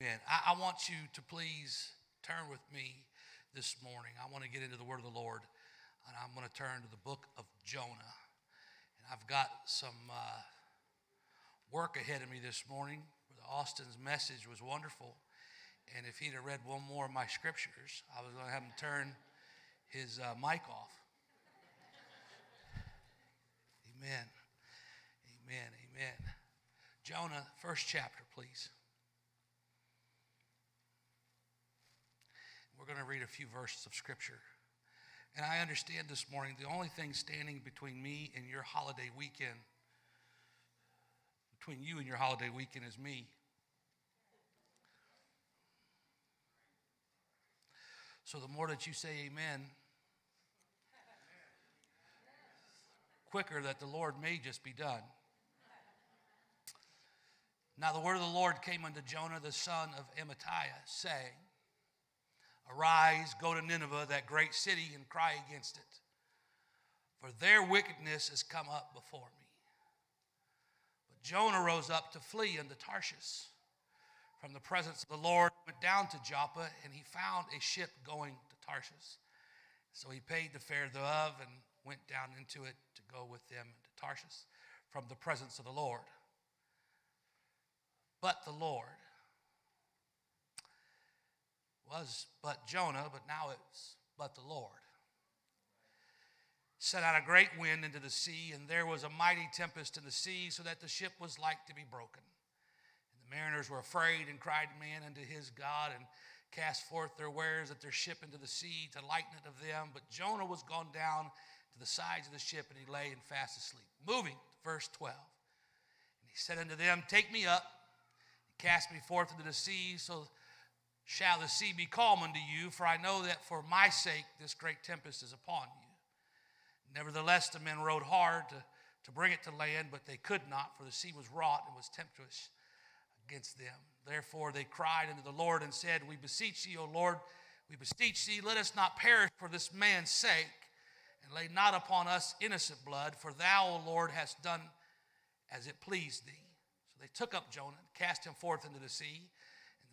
Amen. I, I, want you to please turn with me this morning. I want to get into the word of the Lord, and I'm going to turn to the book of Jonah. And I've got some uh, work ahead of me this morning. Austin's message was wonderful. And if he'd have read one more of my scriptures, I was going to have him turn his uh, mic off. Amen. Amen. Amen. Jonah, first chapter, please. We're going to read a few verses of Scripture. And I understand this morning the only thing standing between me and your holiday weekend, between you and your holiday weekend, is me. So the more that you say amen, quicker that the Lord may just be done. Now the word of the Lord came unto Jonah the son of Amittai, saying, Arise, go to Nineveh, that great city, and cry against it, for their wickedness has come up before me. But Jonah rose up to flee unto Tarshish from the presence of the Lord, went down to Joppa, and he found a ship going to Tarshish. So he paid the fare thereof and went down into it to go with them to Tarshish from the presence of the Lord. But the Lord was but Jonah, but now it's but the Lord. Set out a great wind into the sea, and there was a mighty tempest in the sea, so that the ship was like to be broken. And the mariners were afraid and cried man unto his God and cast forth their wares at their ship into the sea to lighten it of them. But Jonah was gone down to the sides of the ship, and he lay and fast asleep. Moving to verse 12. And he said unto them, Take me up, and cast me forth into the sea, so shall the sea be calm unto you, for I know that for my sake this great tempest is upon you. Nevertheless, the men rowed hard to, to bring it to land, but they could not, for the sea was wrought and was tempestuous against them. Therefore they cried unto the Lord and said, We beseech thee, O Lord, we beseech thee, let us not perish for this man's sake and lay not upon us innocent blood, for thou, O Lord, hast done as it pleased thee. So they took up Jonah cast him forth into the sea,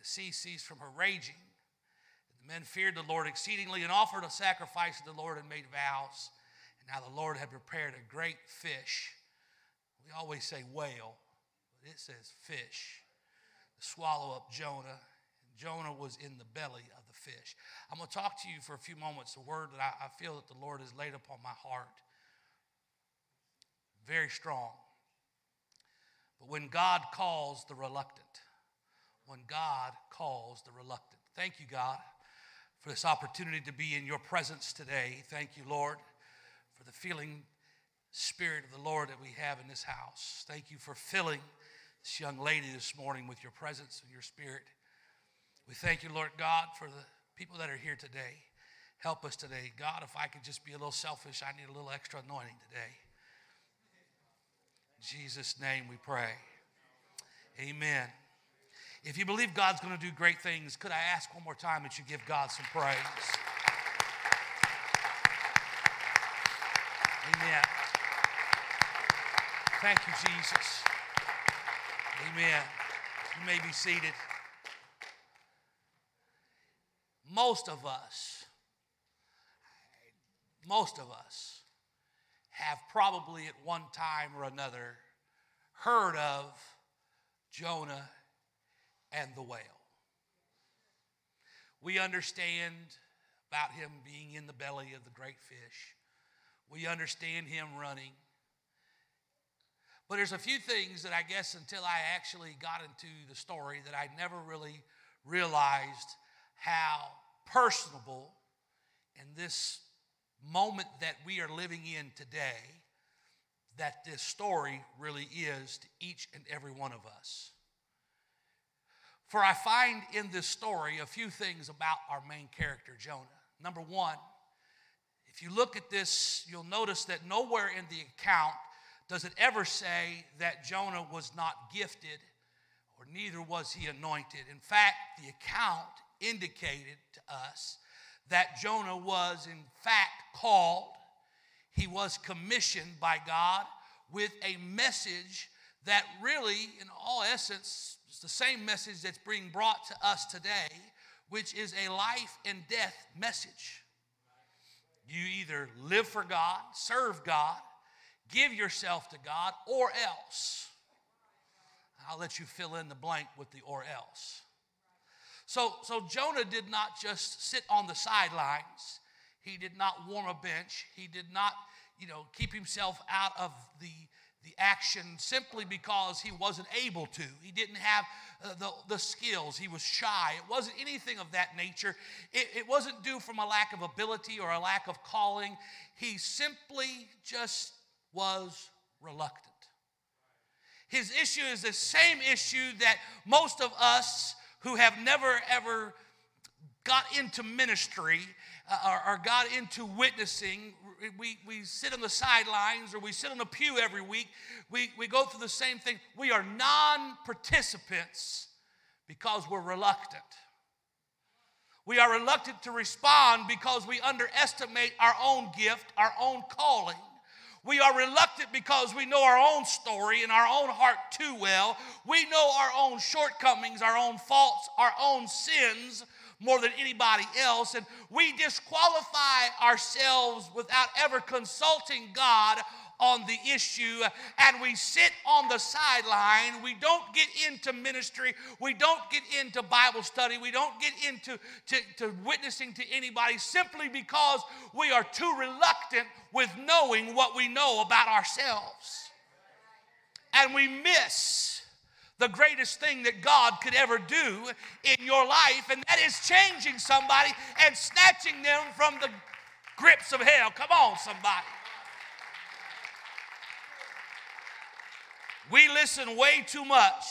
the sea ceased from her raging. The men feared the Lord exceedingly and offered a sacrifice to the Lord and made vows. And now the Lord had prepared a great fish. We always say whale, but it says fish to swallow up Jonah. Jonah was in the belly of the fish. I'm going to talk to you for a few moments, a word that I, I feel that the Lord has laid upon my heart. Very strong. But when God calls the reluctant, when God calls the reluctant. Thank you, God, for this opportunity to be in your presence today. Thank you, Lord, for the feeling spirit of the Lord that we have in this house. Thank you for filling this young lady this morning with your presence and your spirit. We thank you, Lord God, for the people that are here today. Help us today. God, if I could just be a little selfish, I need a little extra anointing today. In Jesus' name we pray. Amen. If you believe God's going to do great things, could I ask one more time that you give God some praise? Amen. Thank you, Jesus. Amen. You may be seated. most of us, most of us have probably at one time or another heard of Jonah and the whale. We understand about him being in the belly of the great fish. We understand him running. But there's a few things that I guess until I actually got into the story that I never really realized how personable in this moment that we are living in today that this story really is to each and every one of us. For I find in this story a few things about our main character, Jonah. Number one, if you look at this, you'll notice that nowhere in the account does it ever say that Jonah was not gifted or neither was he anointed. In fact, the account indicated to us that Jonah was, in fact, called, he was commissioned by God with a message that really, in all essence, It's the same message that's being brought to us today, which is a life and death message. You either live for God, serve God, give yourself to God, or else. I'll let you fill in the blank with the or else. So, so Jonah did not just sit on the sidelines. He did not warm a bench. He did not, you know, keep himself out of the, the action simply because he wasn't able to. He didn't have uh, the, the skills. He was shy. It wasn't anything of that nature. It, it wasn't due from a lack of ability or a lack of calling. He simply just was reluctant. His issue is the same issue that most of us who have never ever got into ministry uh, or, or got into witnessing, we, we sit on the sidelines or we sit on the pew every week. We, we go through the same thing. We are non participants because we're reluctant. We are reluctant to respond because we underestimate our own gift, our own calling. We are reluctant because we know our own story and our own heart too well. We know our own shortcomings, our own faults, our own sins more than anybody else. And we disqualify ourselves without ever consulting God on the issue and we sit on the sideline. We don't get into ministry. We don't get into Bible study. We don't get into to, to witnessing to anybody simply because we are too reluctant with knowing what we know about ourselves. And we miss the greatest thing that God could ever do in your life, and that is changing somebody and snatching them from the grips of hell. Come on, somebody. We listen way too much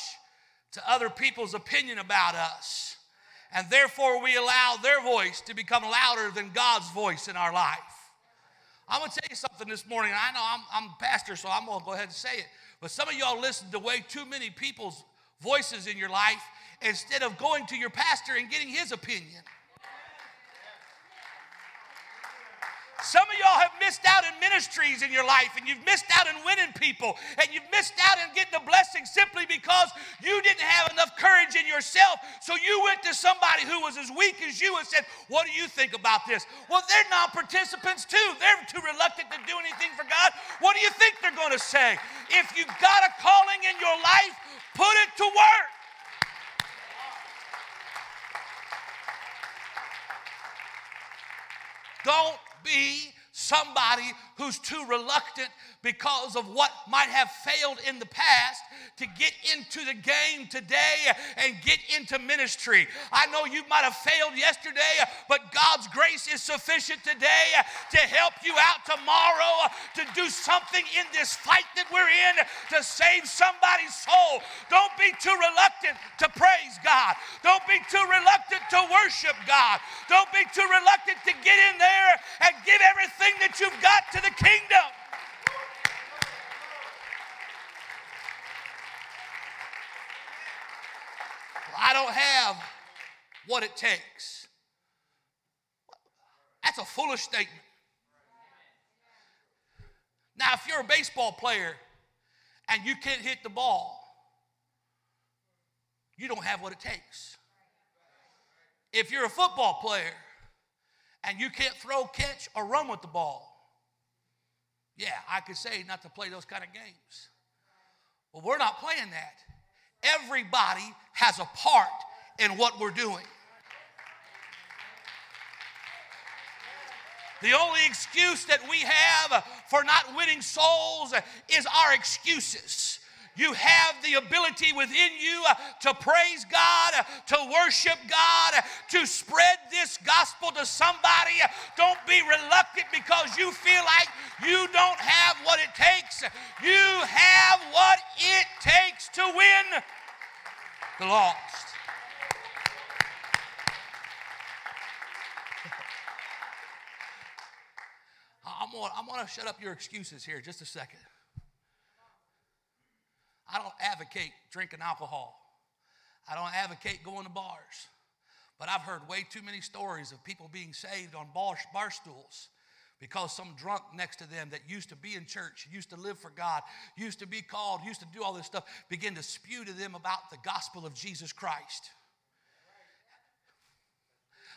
to other people's opinion about us, and therefore we allow their voice to become louder than God's voice in our life. I'm gonna tell you something this morning. I know I'm, I'm a pastor, so I'm gonna go ahead and say it. But some of y'all listen to way too many people's voices in your life instead of going to your pastor and getting his opinion. Some of y'all have missed out in ministries in your life, and you've missed out in winning people, and you've missed out in getting a blessing simply because you didn't have enough courage in yourself. So you went to somebody who was as weak as you and said, What do you think about this? Well, they're non participants too. They're too reluctant to do anything for God. What do you think they're going to say? If you've got a calling in your life, put it to work. Don't be somebody who's too reluctant because of what might have failed in the past to get into the game today and get into ministry. I know you might have failed yesterday, but God's grace is sufficient today to help you out tomorrow to do something in this fight that we're in to save somebody's soul. Don't be too reluctant to praise God. Don't be too reluctant to worship God. Don't be too reluctant to get in there and give everything that you've got to the kingdom. I don't have what it takes. That's a foolish statement. Now, if you're a baseball player and you can't hit the ball, you don't have what it takes. If you're a football player and you can't throw, catch, or run with the ball, yeah, I could say not to play those kind of games. Well, we're not playing that. Everybody has a part in what we're doing. The only excuse that we have for not winning souls is our excuses. You have the ability within you uh, to praise God, uh, to worship God, uh, to spread this gospel to somebody. Don't be reluctant because you feel like you don't have what it takes. You have what it takes to win the lost. I'm going, I'm going to shut up your excuses here just a second. I don't advocate drinking alcohol. I don't advocate going to bars. But I've heard way too many stories of people being saved on bar, bar stools because some drunk next to them that used to be in church, used to live for God, used to be called, used to do all this stuff, began to spew to them about the gospel of Jesus Christ.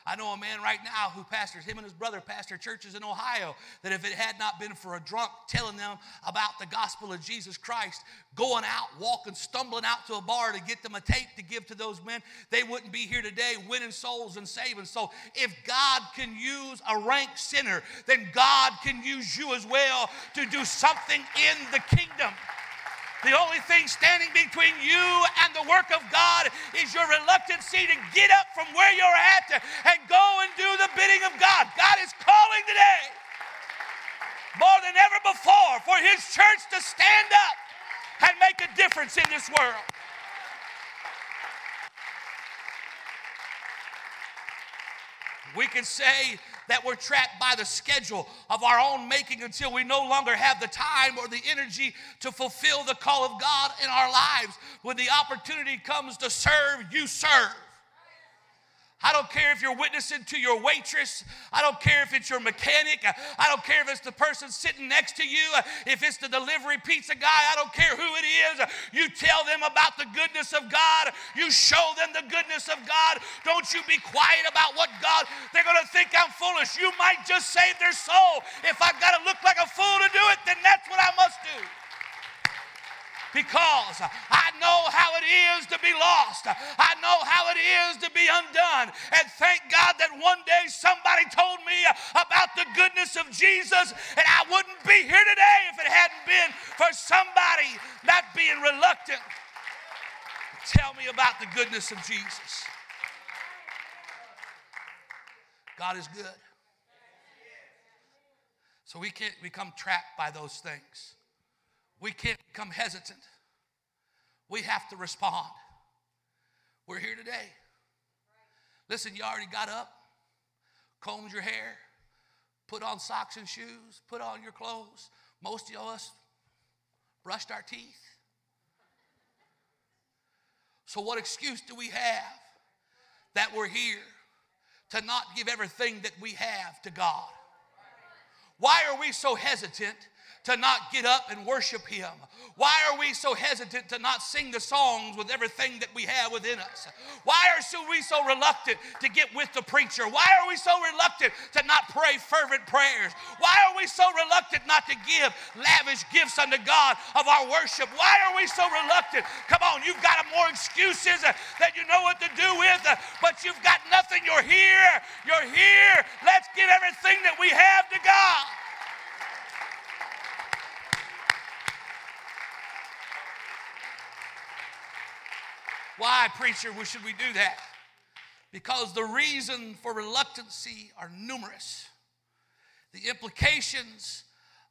I know a man right now who pastors, him and his brother pastor churches in Ohio, that if it had not been for a drunk telling them about the gospel of Jesus Christ, going out, walking, stumbling out to a bar to get them a tape to give to those men, they wouldn't be here today winning souls and saving. So if God can use a rank sinner, then God can use you as well to do something in the kingdom. The only thing standing between you and the work of God is your reluctancy to get up from where you're at and go and do the bidding of God. God is calling today more than ever before for His church to stand up and make a difference in this world. We can say that we're trapped by the schedule of our own making until we no longer have the time or the energy to fulfill the call of God in our lives. When the opportunity comes to serve, you serve. I don't care if you're witnessing to your waitress. I don't care if it's your mechanic. I don't care if it's the person sitting next to you. If it's the delivery pizza guy, I don't care who it is. You tell them about the goodness of God. You show them the goodness of God. Don't you be quiet about what God, they're going to think I'm foolish. You might just save their soul. If I've got to look like a fool to do it, then that's what I must do because I know how it is to be lost. I know how it is to be undone. And thank God that one day somebody told me about the goodness of Jesus, and I wouldn't be here today if it hadn't been for somebody not being reluctant. Tell me about the goodness of Jesus. God is good. So we can't become trapped by those things. We can't become hesitant. We have to respond. We're here today. Listen, you already got up, combed your hair, put on socks and shoes, put on your clothes. Most of us brushed our teeth. So, what excuse do we have that we're here to not give everything that we have to God? Why are we so hesitant to not get up and worship Him? Why are we so hesitant to not sing the songs with everything that we have within us? Why are we so reluctant to get with the preacher? Why are we so reluctant to not pray fervent prayers? Why are we so reluctant not to give lavish gifts unto God of our worship? Why are we so reluctant? Come on, you've got more excuses that you know what to do with, but you've got nothing. You're here. You're here. Let's give everything that we have to God. Preacher, why, preacher, should we do that? Because the reason for reluctancy are numerous. The implications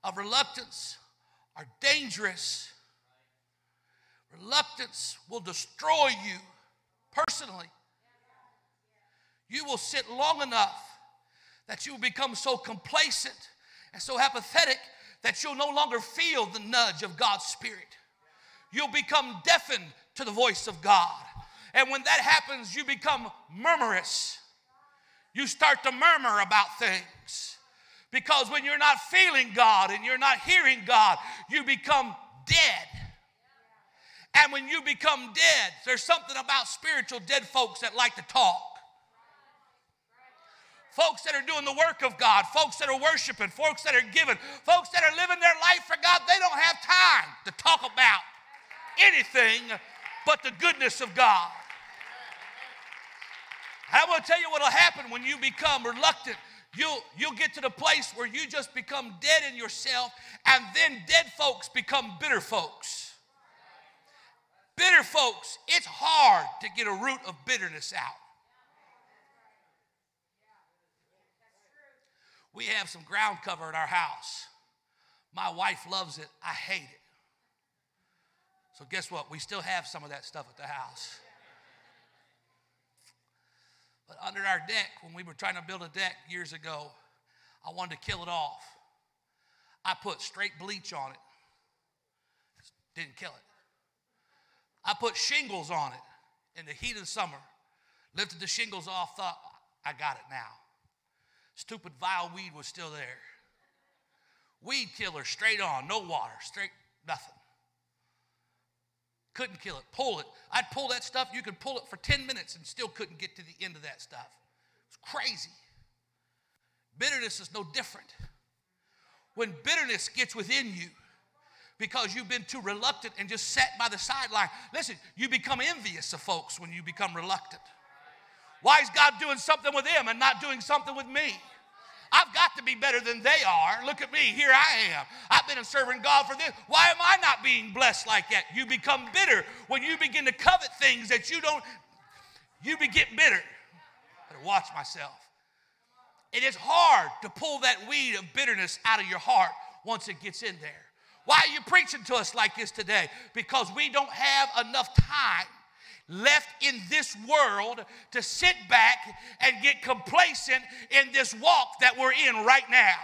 of reluctance are dangerous. Reluctance will destroy you personally. You will sit long enough that you will become so complacent and so apathetic that you'll no longer feel the nudge of God's Spirit. You'll become deafened to the voice of God. And when that happens, you become murmurous. You start to murmur about things. Because when you're not feeling God and you're not hearing God, you become dead. And when you become dead, there's something about spiritual dead folks that like to talk. Folks that are doing the work of God, folks that are worshiping, folks that are giving, folks that are living their life for God, they don't have time to talk about anything but the goodness of God. I will tell you what will happen when you become reluctant. You'll, you'll get to the place where you just become dead in yourself, and then dead folks become bitter folks. Bitter folks, it's hard to get a root of bitterness out. We have some ground cover in our house. My wife loves it. I hate it. So, guess what? We still have some of that stuff at the house. But under our deck, when we were trying to build a deck years ago, I wanted to kill it off. I put straight bleach on it, didn't kill it. I put shingles on it in the heat of the summer, lifted the shingles off, thought, I got it now. Stupid vile weed was still there. Weed killer, straight on, no water, straight, nothing. Couldn't kill it. Pull it. I'd pull that stuff. You could pull it for 10 minutes and still couldn't get to the end of that stuff. It's crazy. Bitterness is no different. When bitterness gets within you, because you've been too reluctant and just sat by the sideline. Listen, you become envious of folks when you become reluctant. Why is God doing something with them and not doing something with me? I've got to be better than they are. Look at me, here I am. I've been serving God for this. Why am I not being blessed like that? You become bitter when you begin to covet things that you don't, you begin bitter. Better watch myself. It is hard to pull that weed of bitterness out of your heart once it gets in there. Why are you preaching to us like this today? Because we don't have enough time left in this world to sit back and get complacent in this walk that we're in right now.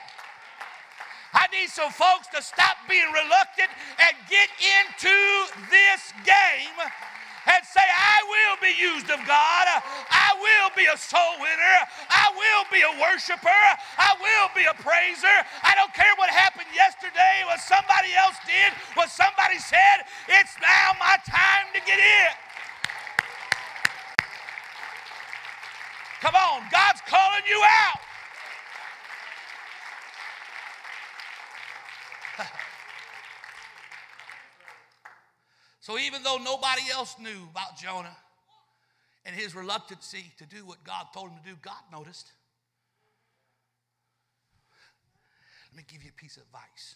I need some folks to stop being reluctant and get into this game and say, I will be used of God. I will be a soul winner. I will be a worshiper. I will be a praiser. I don't care what happened yesterday, what somebody else did, what somebody said. It's now my time to get in. Come on, God's calling you out. so even though nobody else knew about Jonah and his reluctancy to do what God told him to do, God noticed. Let me give you a piece of advice.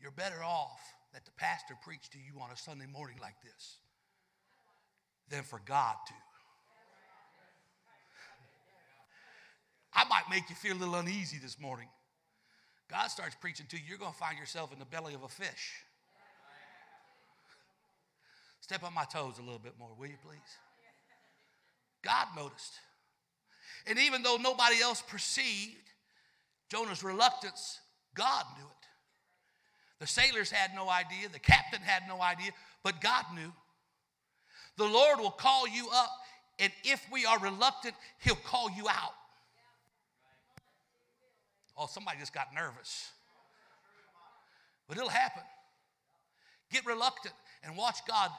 You're better off that the pastor preached to you on a Sunday morning like this than for God to. I might make you feel a little uneasy this morning. God starts preaching to you, you're going to find yourself in the belly of a fish. Step on my toes a little bit more, will you please? God noticed. And even though nobody else perceived Jonah's reluctance, God knew it. The sailors had no idea, the captain had no idea, but God knew. The Lord will call you up, and if we are reluctant, He'll call you out. Oh, somebody just got nervous. But it'll happen. Get reluctant and watch God.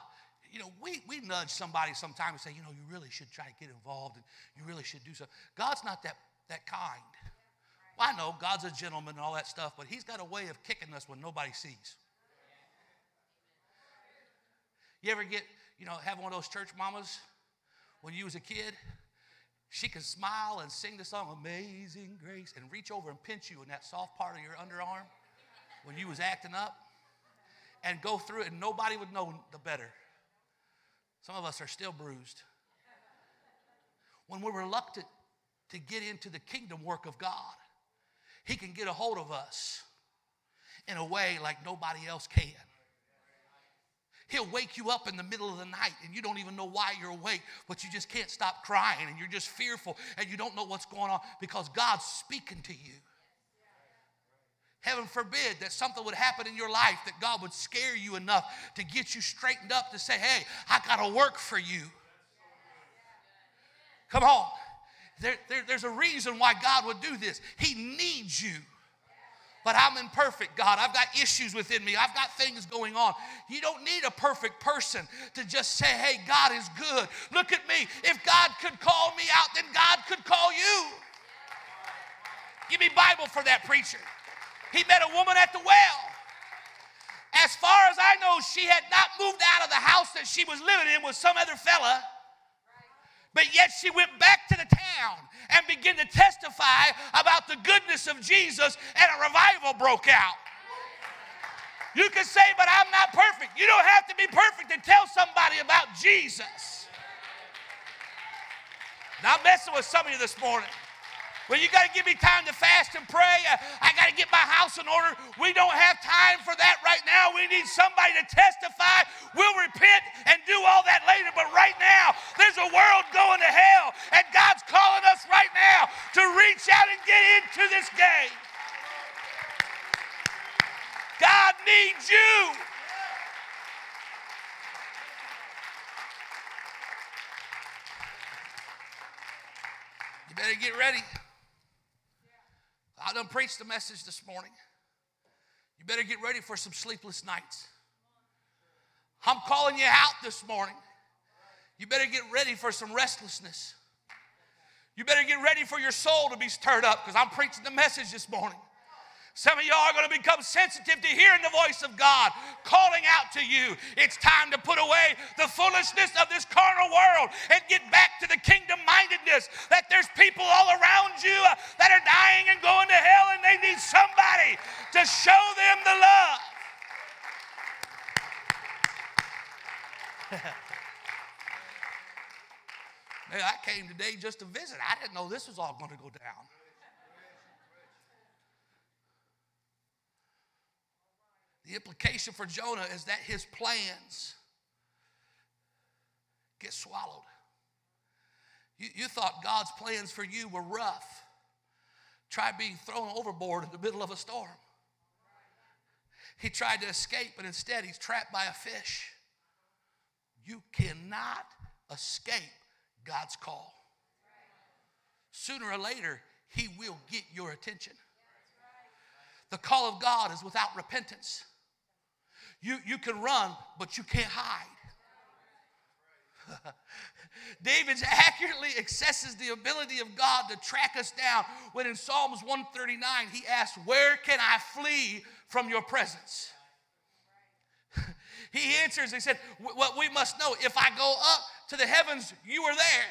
You know, we, we nudge somebody sometimes and say, you know, you really should try to get involved and you really should do something. God's not that, that kind. Well, I know God's a gentleman and all that stuff, but He's got a way of kicking us when nobody sees. You ever get, you know, have one of those church mamas when you was a kid? She can smile and sing the song Amazing Grace and reach over and pinch you in that soft part of your underarm when you was acting up and go through it and nobody would know the better. Some of us are still bruised. When we're reluctant to get into the kingdom work of God, He can get a hold of us in a way like nobody else can. He'll wake you up in the middle of the night and you don't even know why you're awake, but you just can't stop crying and you're just fearful and you don't know what's going on because God's speaking to you. Heaven forbid that something would happen in your life that God would scare you enough to get you straightened up to say, hey, I got to work for you. Come on. There, there, there's a reason why God would do this. He needs you but I'm imperfect, God. I've got issues within me. I've got things going on. You don't need a perfect person to just say, hey, God is good. Look at me. If God could call me out, then God could call you. Give me Bible for that preacher. He met a woman at the well. As far as I know, she had not moved out of the house that she was living in with some other fella. But yet she went back to the town and began to testify about the goodness of Jesus, and a revival broke out. You can say, but I'm not perfect. You don't have to be perfect to tell somebody about Jesus. Now, I'm messing with some of you this morning. Well, you got to give me time to fast and pray. I got to get my house in order. We don't have time for that right now. We need somebody to testify. We'll repent and do all that later. But right now, there's a world going to hell, and God's calling us right now to reach out and get into this game. God needs you. You better get ready. I done preached the message this morning. You better get ready for some sleepless nights. I'm calling you out this morning. You better get ready for some restlessness. You better get ready for your soul to be stirred up because I'm preaching the message this morning. Some of y'all are going to become sensitive to hearing the voice of God calling out to you. It's time to put away the foolishness of this carnal world and get back to the kingdom mindedness that there's people all around you uh, that are dying and going to hell and they need somebody to show them the love. Man, I came today just to visit. I didn't know this was all going to go down. The implication for Jonah is that his plans get swallowed. You, you thought God's plans for you were rough. Try being thrown overboard in the middle of a storm. He tried to escape, but instead he's trapped by a fish. You cannot escape God's call. Sooner or later, he will get your attention. The call of God is without repentance. You, you can run, but you can't hide. David accurately assesses the ability of God to track us down when in Psalms 139 he asks, Where can I flee from your presence? He answers, He said, What we must know, if I go up to the heavens, you are there.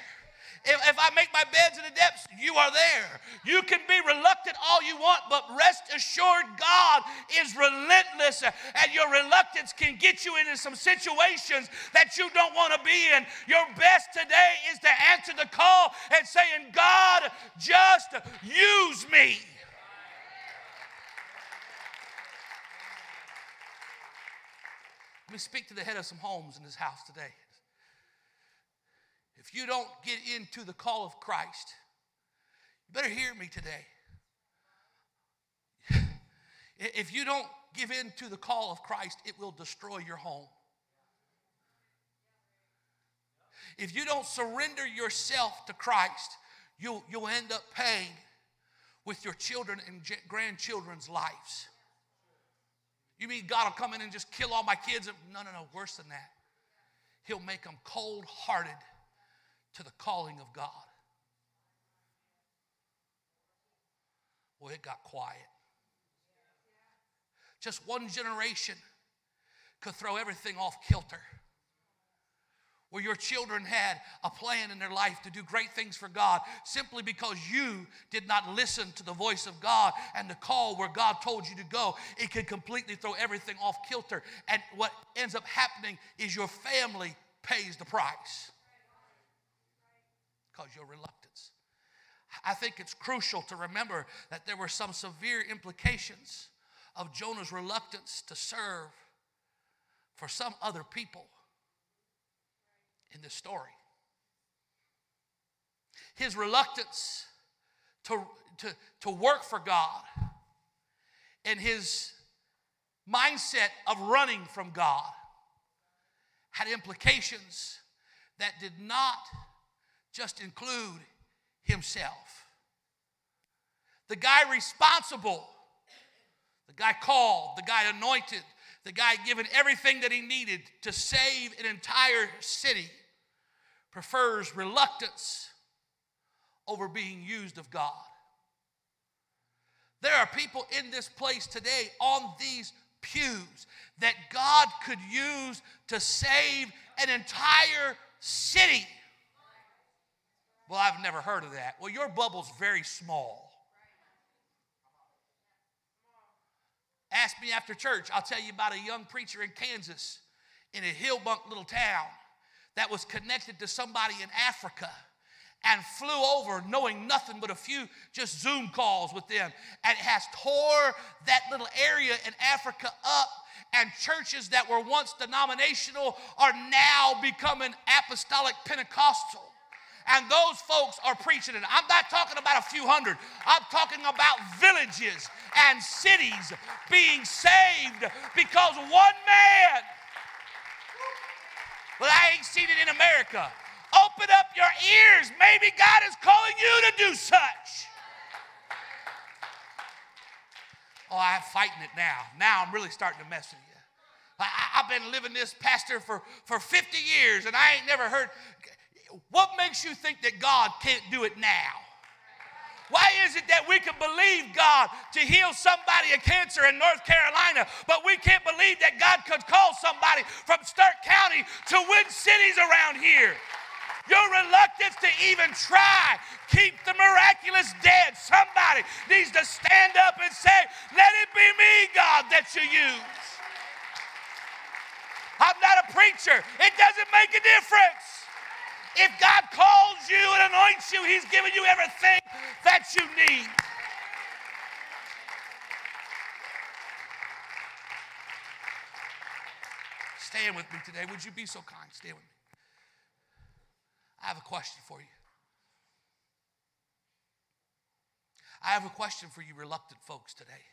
If, if I make my beds in the depths, you are there. You can be reluctant all you want, but rest assured, God is relentless, and your reluctance can get you into some situations that you don't want to be in. Your best today is to answer the call and saying, God, just use me. Let me speak to the head of some homes in this house today if you don't get into the call of Christ, you better hear me today. if you don't give in to the call of Christ, it will destroy your home. If you don't surrender yourself to Christ, you'll, you'll end up paying with your children and grandchildren's lives. You mean God will come in and just kill all my kids? No, no, no, worse than that. He'll make them cold hearted to the calling of God. Well, it got quiet. Just one generation could throw everything off kilter. Where your children had a plan in their life to do great things for God simply because you did not listen to the voice of God and the call where God told you to go, it could completely throw everything off kilter. And what ends up happening is your family pays the price because your reluctance. I think it's crucial to remember that there were some severe implications of Jonah's reluctance to serve for some other people in this story. His reluctance to, to, to work for God and his mindset of running from God had implications that did not just include himself. The guy responsible, the guy called, the guy anointed, the guy given everything that he needed to save an entire city prefers reluctance over being used of God. There are people in this place today on these pews that God could use to save an entire city. Well, I've never heard of that. Well, your bubble's very small. Ask me after church. I'll tell you about a young preacher in Kansas in a hillbunk little town that was connected to somebody in Africa and flew over knowing nothing but a few just Zoom calls with them and has tore that little area in Africa up and churches that were once denominational are now becoming apostolic Pentecostal and those folks are preaching it. I'm not talking about a few hundred, I'm talking about villages and cities being saved because one man. Well, I ain't seen it in America. Open up your ears. Maybe God is calling you to do such. Oh, I'm fighting it now. Now I'm really starting to mess with you. I, have been living this pastor for, for 50 years and I ain't never heard. What makes you think that God can't do it now? Why is it that we can believe God to heal somebody of cancer in North Carolina, but we can't believe that God could call somebody from Stark County to win cities around here? Your reluctance to even try keep the miraculous dead. Somebody needs to stand up and say, Let it be me, God, that you use. I'm not a preacher, it doesn't make a difference. If God calls you and anoints you, He's given you everything that you need. Stand with me today. Would you be so kind? Stand with me. I have a question for you. I have a question for you, reluctant folks, today.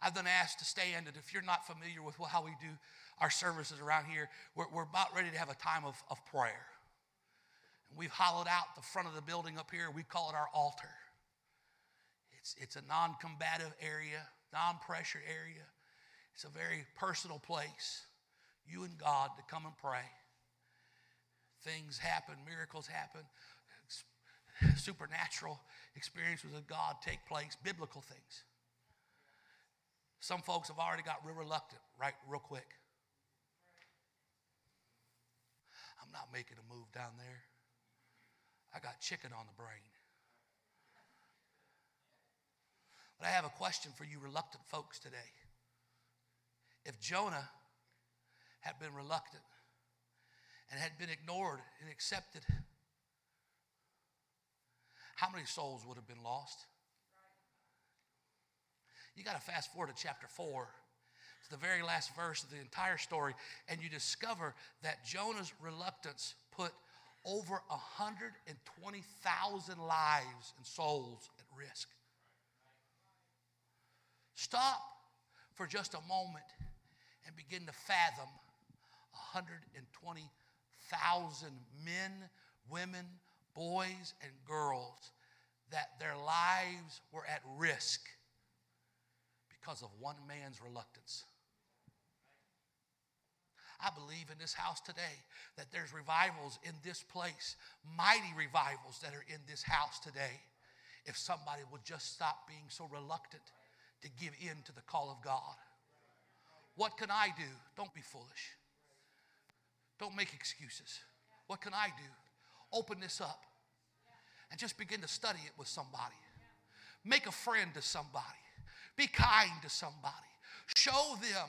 I've been asked to stand, and if you're not familiar with how we do our services around here, we're, we're about ready to have a time of, of prayer. We've hollowed out the front of the building up here. We call it our altar. It's, it's a non combative area, non pressure area. It's a very personal place. You and God to come and pray. Things happen, miracles happen, supernatural experiences with God take place, biblical things. Some folks have already got real reluctant, right, real quick. I'm not making a move down there. I got chicken on the brain. But I have a question for you, reluctant folks, today. If Jonah had been reluctant and had been ignored and accepted, how many souls would have been lost? You got to fast forward to chapter 4. It's the very last verse of the entire story, and you discover that Jonah's reluctance put over 120,000 lives and souls at risk. Stop for just a moment and begin to fathom 120,000 men, women, boys, and girls that their lives were at risk because of one man's reluctance. I believe in this house today that there's revivals in this place, mighty revivals that are in this house today. If somebody would just stop being so reluctant to give in to the call of God. What can I do? Don't be foolish. Don't make excuses. What can I do? Open this up and just begin to study it with somebody. Make a friend to somebody. Be kind to somebody. Show them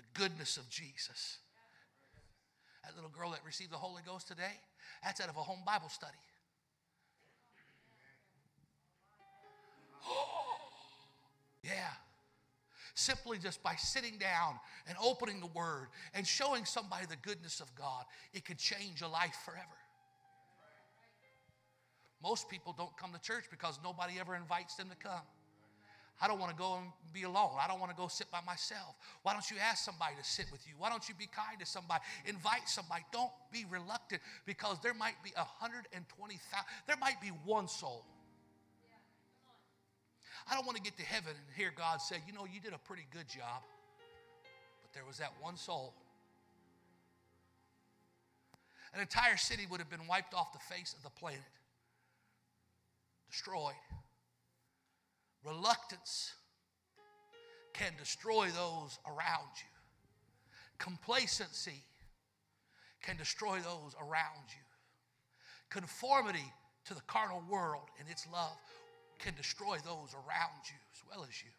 the goodness of Jesus. That little girl that received the Holy Ghost today, that's out of a home Bible study. yeah. Simply just by sitting down and opening the Word and showing somebody the goodness of God, it could change a life forever. Most people don't come to church because nobody ever invites them to come. I don't want to go and be alone. I don't want to go sit by myself. Why don't you ask somebody to sit with you? Why don't you be kind to somebody? Invite somebody. Don't be reluctant because there might be 120,000, there might be one soul. I don't want to get to heaven and hear God say, you know, you did a pretty good job, but there was that one soul. An entire city would have been wiped off the face of the planet, destroyed. Reluctance can destroy those around you. Complacency can destroy those around you. Conformity to the carnal world and its love can destroy those around you as well as you.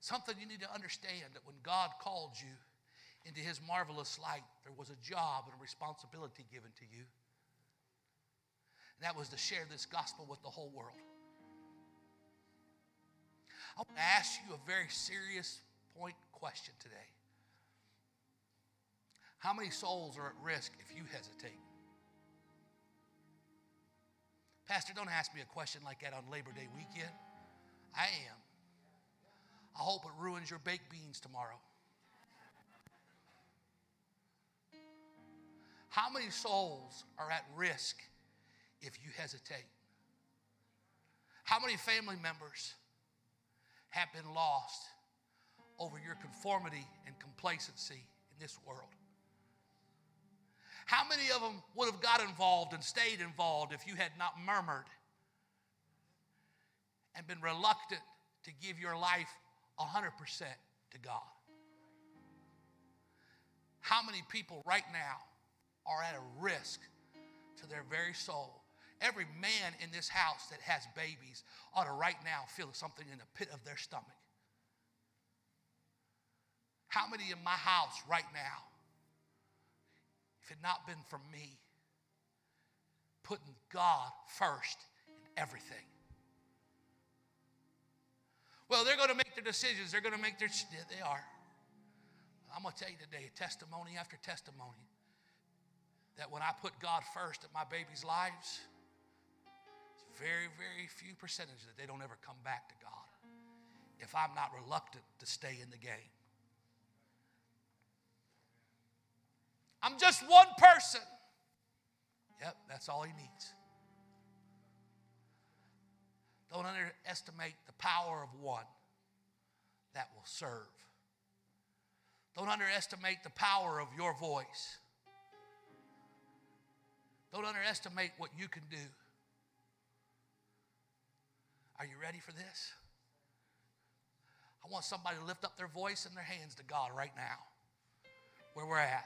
Something you need to understand that when God called you into his marvelous light, there was a job and a responsibility given to you. And that was to share this gospel with the whole world. I want to ask you a very serious point question today. How many souls are at risk if you hesitate? Pastor, don't ask me a question like that on Labor Day weekend. I am. I hope it ruins your baked beans tomorrow. How many souls are at risk if you hesitate? How many family members have been lost over your conformity and complacency in this world? How many of them would have got involved and stayed involved if you had not murmured and been reluctant to give your life 100% to God? How many people right now are at a risk to their very soul? Every man in this house that has babies ought to right now feel something in the pit of their stomach. How many in my house right now if it not been for me putting God first in everything. Well, they're going to make their decisions. They're going to make their, they are. I'm going to tell you today, testimony after testimony, that when I put God first in my baby's lives, very, very few percentage that they don't ever come back to God if I'm not reluctant to stay in the game. I'm just one person. Yep, that's all he needs. Don't underestimate the power of one that will serve. Don't underestimate the power of your voice. Don't underestimate what you can do. Are you ready for this? I want somebody to lift up their voice and their hands to God right now, where we're at.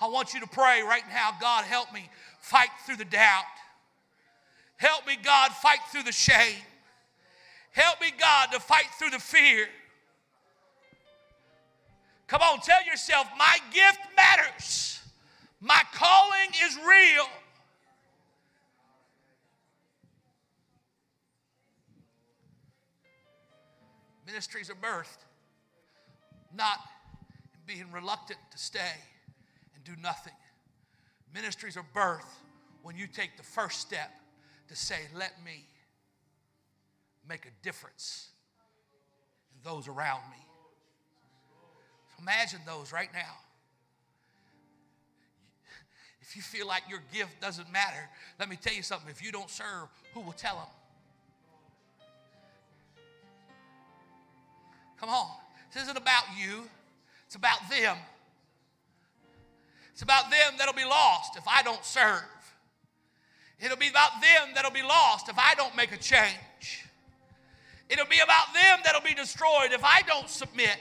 I want you to pray right now God, help me fight through the doubt. Help me, God, fight through the shame. Help me, God, to fight through the fear. Come on, tell yourself, my gift matters. My calling is real. Ministries are birthed, not being reluctant to stay and do nothing. Ministries are birthed when you take the first step to say, Let me make a difference in those around me. So imagine those right now. If you feel like your gift doesn't matter, let me tell you something. If you don't serve, who will tell them? Come on. This isn't about you, it's about them. It's about them that'll be lost if I don't serve. It'll be about them that'll be lost if I don't make a change. It'll be about them that'll be destroyed if I don't submit.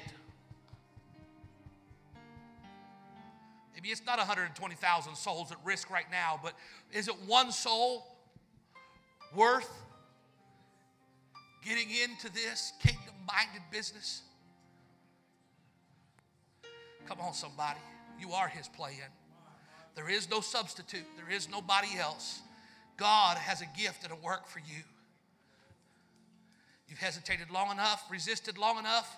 Maybe it's not 120,000 souls at risk right now, but is it one soul worth getting into this kingdom minded business? Come on, somebody. You are His plan. There is no substitute, there is nobody else. God has a gift and a work for you. You've hesitated long enough, resisted long enough,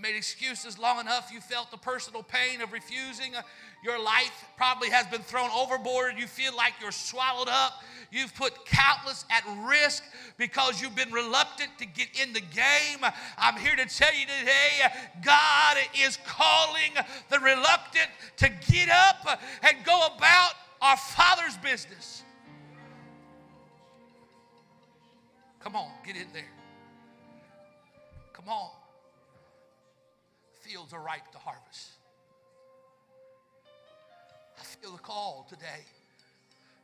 made excuses long enough. You felt the personal pain of refusing. Uh, your life probably has been thrown overboard. You feel like you're swallowed up. You've put countless at risk because you've been reluctant to get in the game. I'm here to tell you today uh, God is calling the reluctant to get up and go about our Father's business. Come on, get in there. Come on. Fields are ripe to harvest. I feel the call today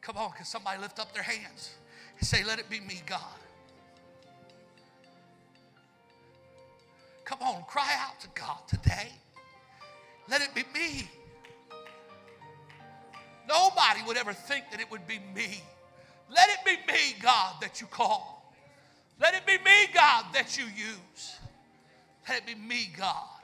Come on, can somebody lift up their hands and say, Let it be me, God? Come on, cry out to God today. Let it be me. Nobody would ever think that it would be me. Let it be me, God, that you call. Let it be me, God, that you use. Let it be me, God.